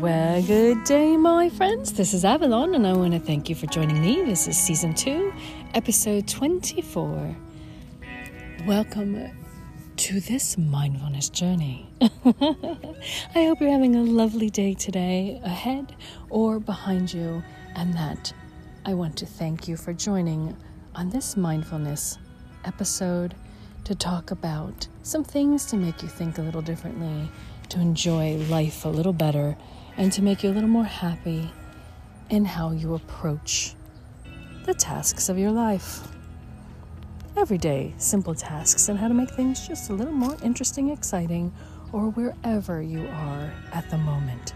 Well, good day, my friends. This is Avalon, and I want to thank you for joining me. This is season two, episode 24. Welcome to this mindfulness journey. I hope you're having a lovely day today, ahead or behind you, and that I want to thank you for joining on this mindfulness episode to talk about some things to make you think a little differently, to enjoy life a little better, and to make you a little more happy in how you approach the tasks of your life. Everyday simple tasks and how to make things just a little more interesting, exciting, or wherever you are at the moment.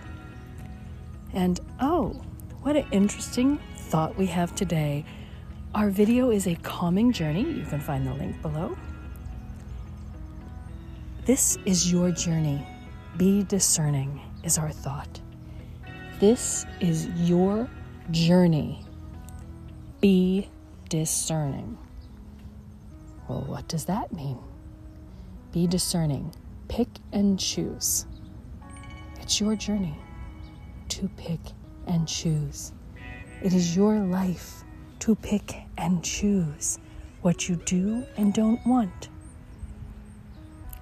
And oh, what an interesting thought we have today. Our video is a calming journey. You can find the link below. This is your journey. Be discerning, is our thought. This is your journey. Be discerning. Well, what does that mean? Be discerning. Pick and choose. It's your journey to pick and choose. It is your life to pick and choose what you do and don't want.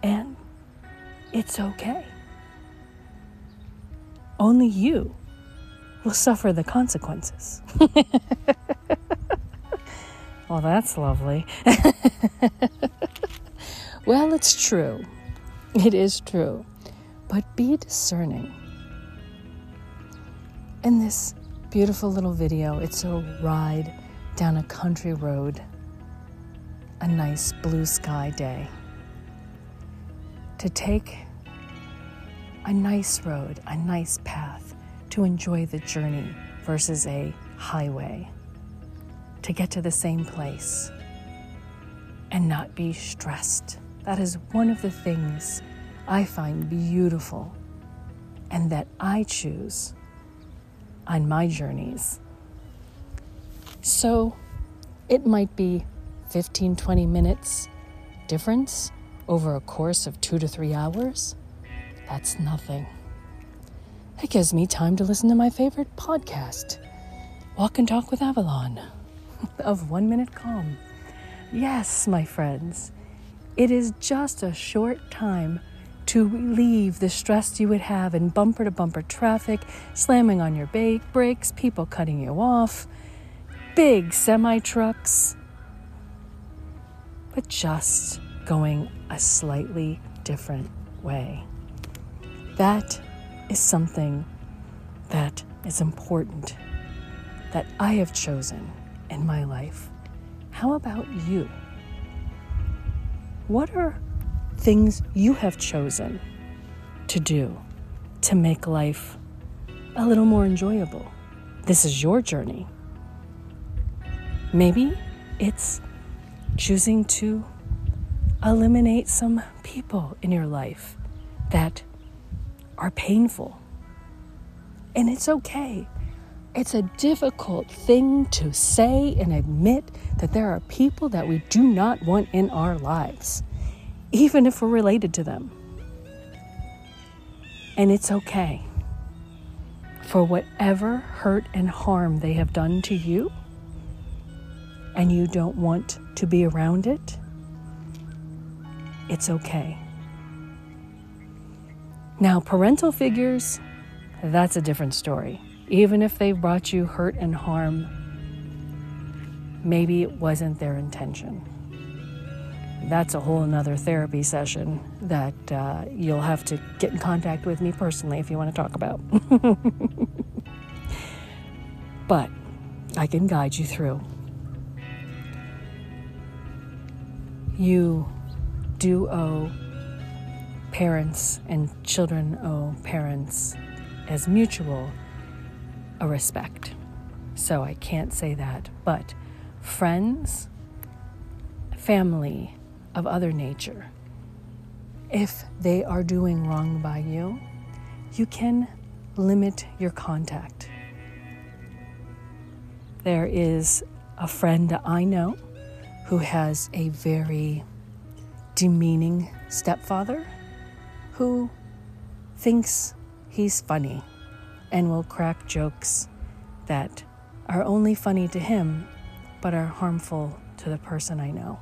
And it's okay. Only you will suffer the consequences. well, that's lovely. well, it's true. It is true. But be discerning. In this beautiful little video, it's a ride down a country road, a nice blue sky day. To take a nice road, a nice path to enjoy the journey versus a highway. To get to the same place and not be stressed. That is one of the things I find beautiful and that I choose on my journeys. So it might be 15, 20 minutes difference over a course of two to three hours. That's nothing. It gives me time to listen to my favorite podcast, Walk and Talk with Avalon, of One Minute Calm. Yes, my friends, it is just a short time to relieve the stress you would have in bumper to bumper traffic, slamming on your ba- brakes, people cutting you off, big semi trucks, but just going a slightly different way. That is something that is important that I have chosen in my life. How about you? What are things you have chosen to do to make life a little more enjoyable? This is your journey. Maybe it's choosing to eliminate some people in your life that are painful. And it's okay. It's a difficult thing to say and admit that there are people that we do not want in our lives, even if we're related to them. And it's okay. For whatever hurt and harm they have done to you, and you don't want to be around it, it's okay. Now, parental figures, that's a different story. Even if they brought you hurt and harm, maybe it wasn't their intention. That's a whole another therapy session that uh, you'll have to get in contact with me personally if you want to talk about. but I can guide you through. You do owe parents and children owe parents as mutual a respect. So I can't say that. But friends, family of other nature, if they are doing wrong by you, you can limit your contact. There is a friend I know who has a very demeaning stepfather who thinks he's funny and will crack jokes that are only funny to him but are harmful to the person I know.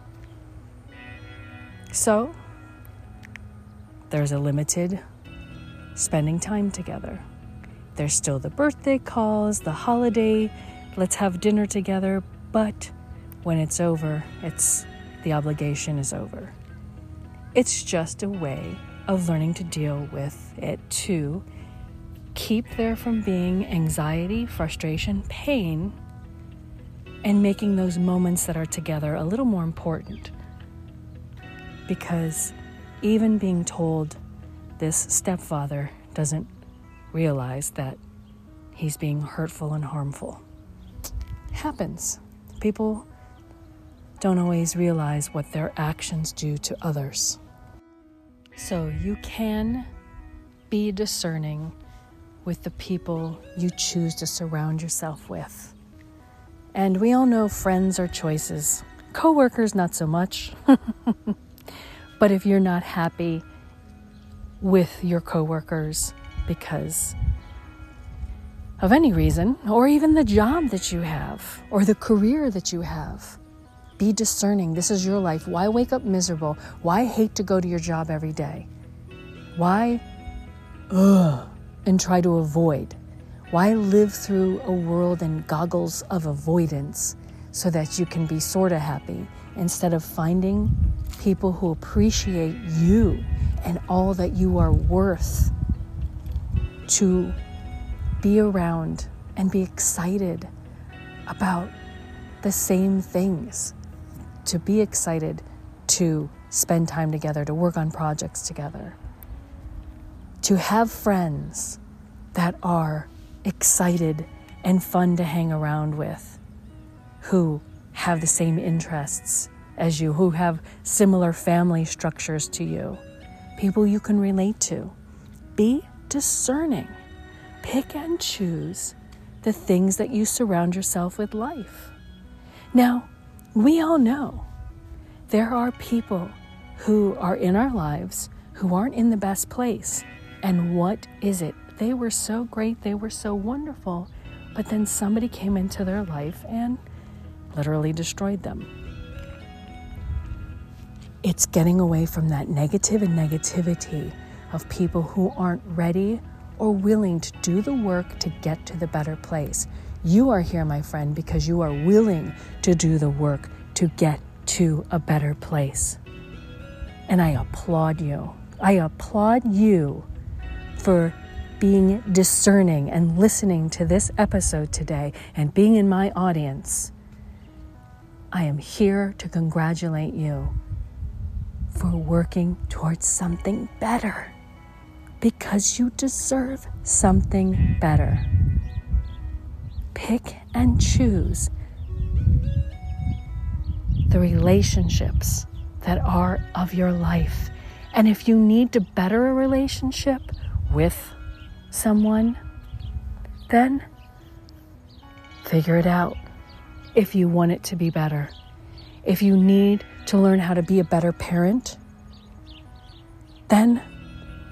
So, there's a limited spending time together. There's still the birthday calls, the holiday, let's have dinner together, but when it's over, it's the obligation is over. It's just a way of learning to deal with it to keep there from being anxiety, frustration, pain, and making those moments that are together a little more important. Because even being told this stepfather doesn't realize that he's being hurtful and harmful. Happens. People don't always realize what their actions do to others. So you can be discerning with the people you choose to surround yourself with. And we all know friends are choices, coworkers, not so much. but if you're not happy with your coworkers because of any reason, or even the job that you have, or the career that you have, be discerning. This is your life. Why wake up miserable? Why hate to go to your job every day? Why, ugh, and try to avoid? Why live through a world in goggles of avoidance so that you can be sort of happy instead of finding people who appreciate you and all that you are worth to be around and be excited about the same things to be excited to spend time together, to work on projects together, to have friends that are excited and fun to hang around with, who have the same interests as you, who have similar family structures to you, people you can relate to. Be discerning. Pick and choose the things that you surround yourself with life. Now, we all know there are people who are in our lives who aren't in the best place. And what is it? They were so great, they were so wonderful, but then somebody came into their life and literally destroyed them. It's getting away from that negative and negativity of people who aren't ready or willing to do the work to get to the better place. You are here, my friend, because you are willing to do the work to get to a better place. And I applaud you. I applaud you for being discerning and listening to this episode today and being in my audience. I am here to congratulate you for working towards something better because you deserve something better pick and choose the relationships that are of your life. And if you need to better a relationship with someone, then figure it out if you want it to be better. If you need to learn how to be a better parent, then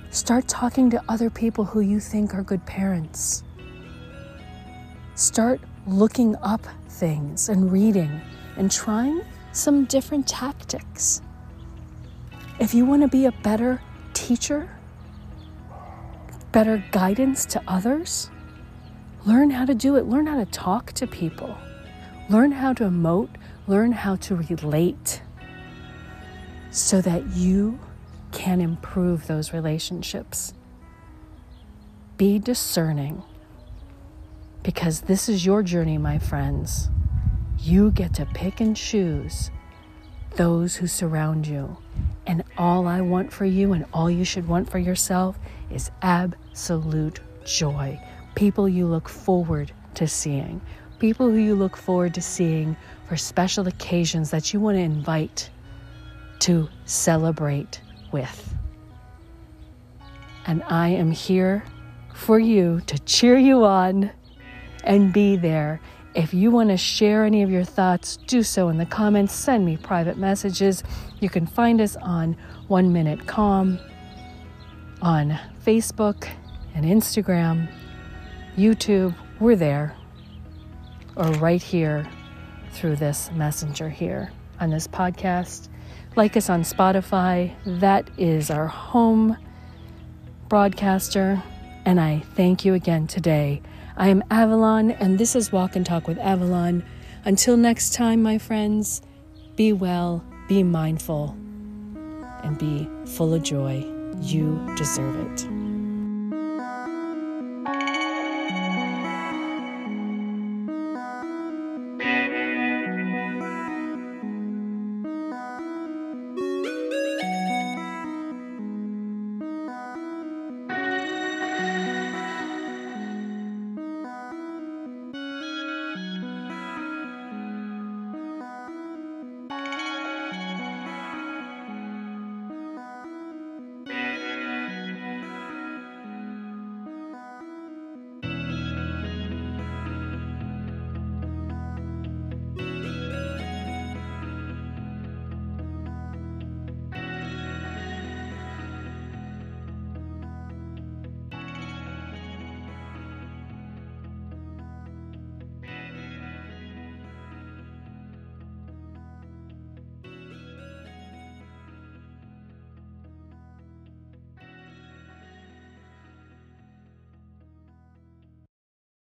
start talking to other people who you think are good parents. Start looking up things and reading and trying some different tactics. If you want to be a better teacher, better guidance to others, learn how to do it. Learn how to talk to people. Learn how to emote. Learn how to relate so that you can improve those relationships. Be discerning because this is your journey, my friends. You get to pick and choose those who surround you. And all I want for you and all you should want for yourself is absolute joy. People you look forward to seeing, people who you look forward to seeing for special occasions that you want to invite to celebrate with. And I am here for you to cheer you on and be there. If you want to share any of your thoughts, do so in the comments. Send me private messages. You can find us on One Minute Calm on Facebook and Instagram. YouTube, we're there. Or right here through this messenger here on this podcast. Like us on Spotify. That is our home broadcaster. And I thank you again today. I am Avalon, and this is Walk and Talk with Avalon. Until next time, my friends, be well, be mindful, and be full of joy. You deserve it.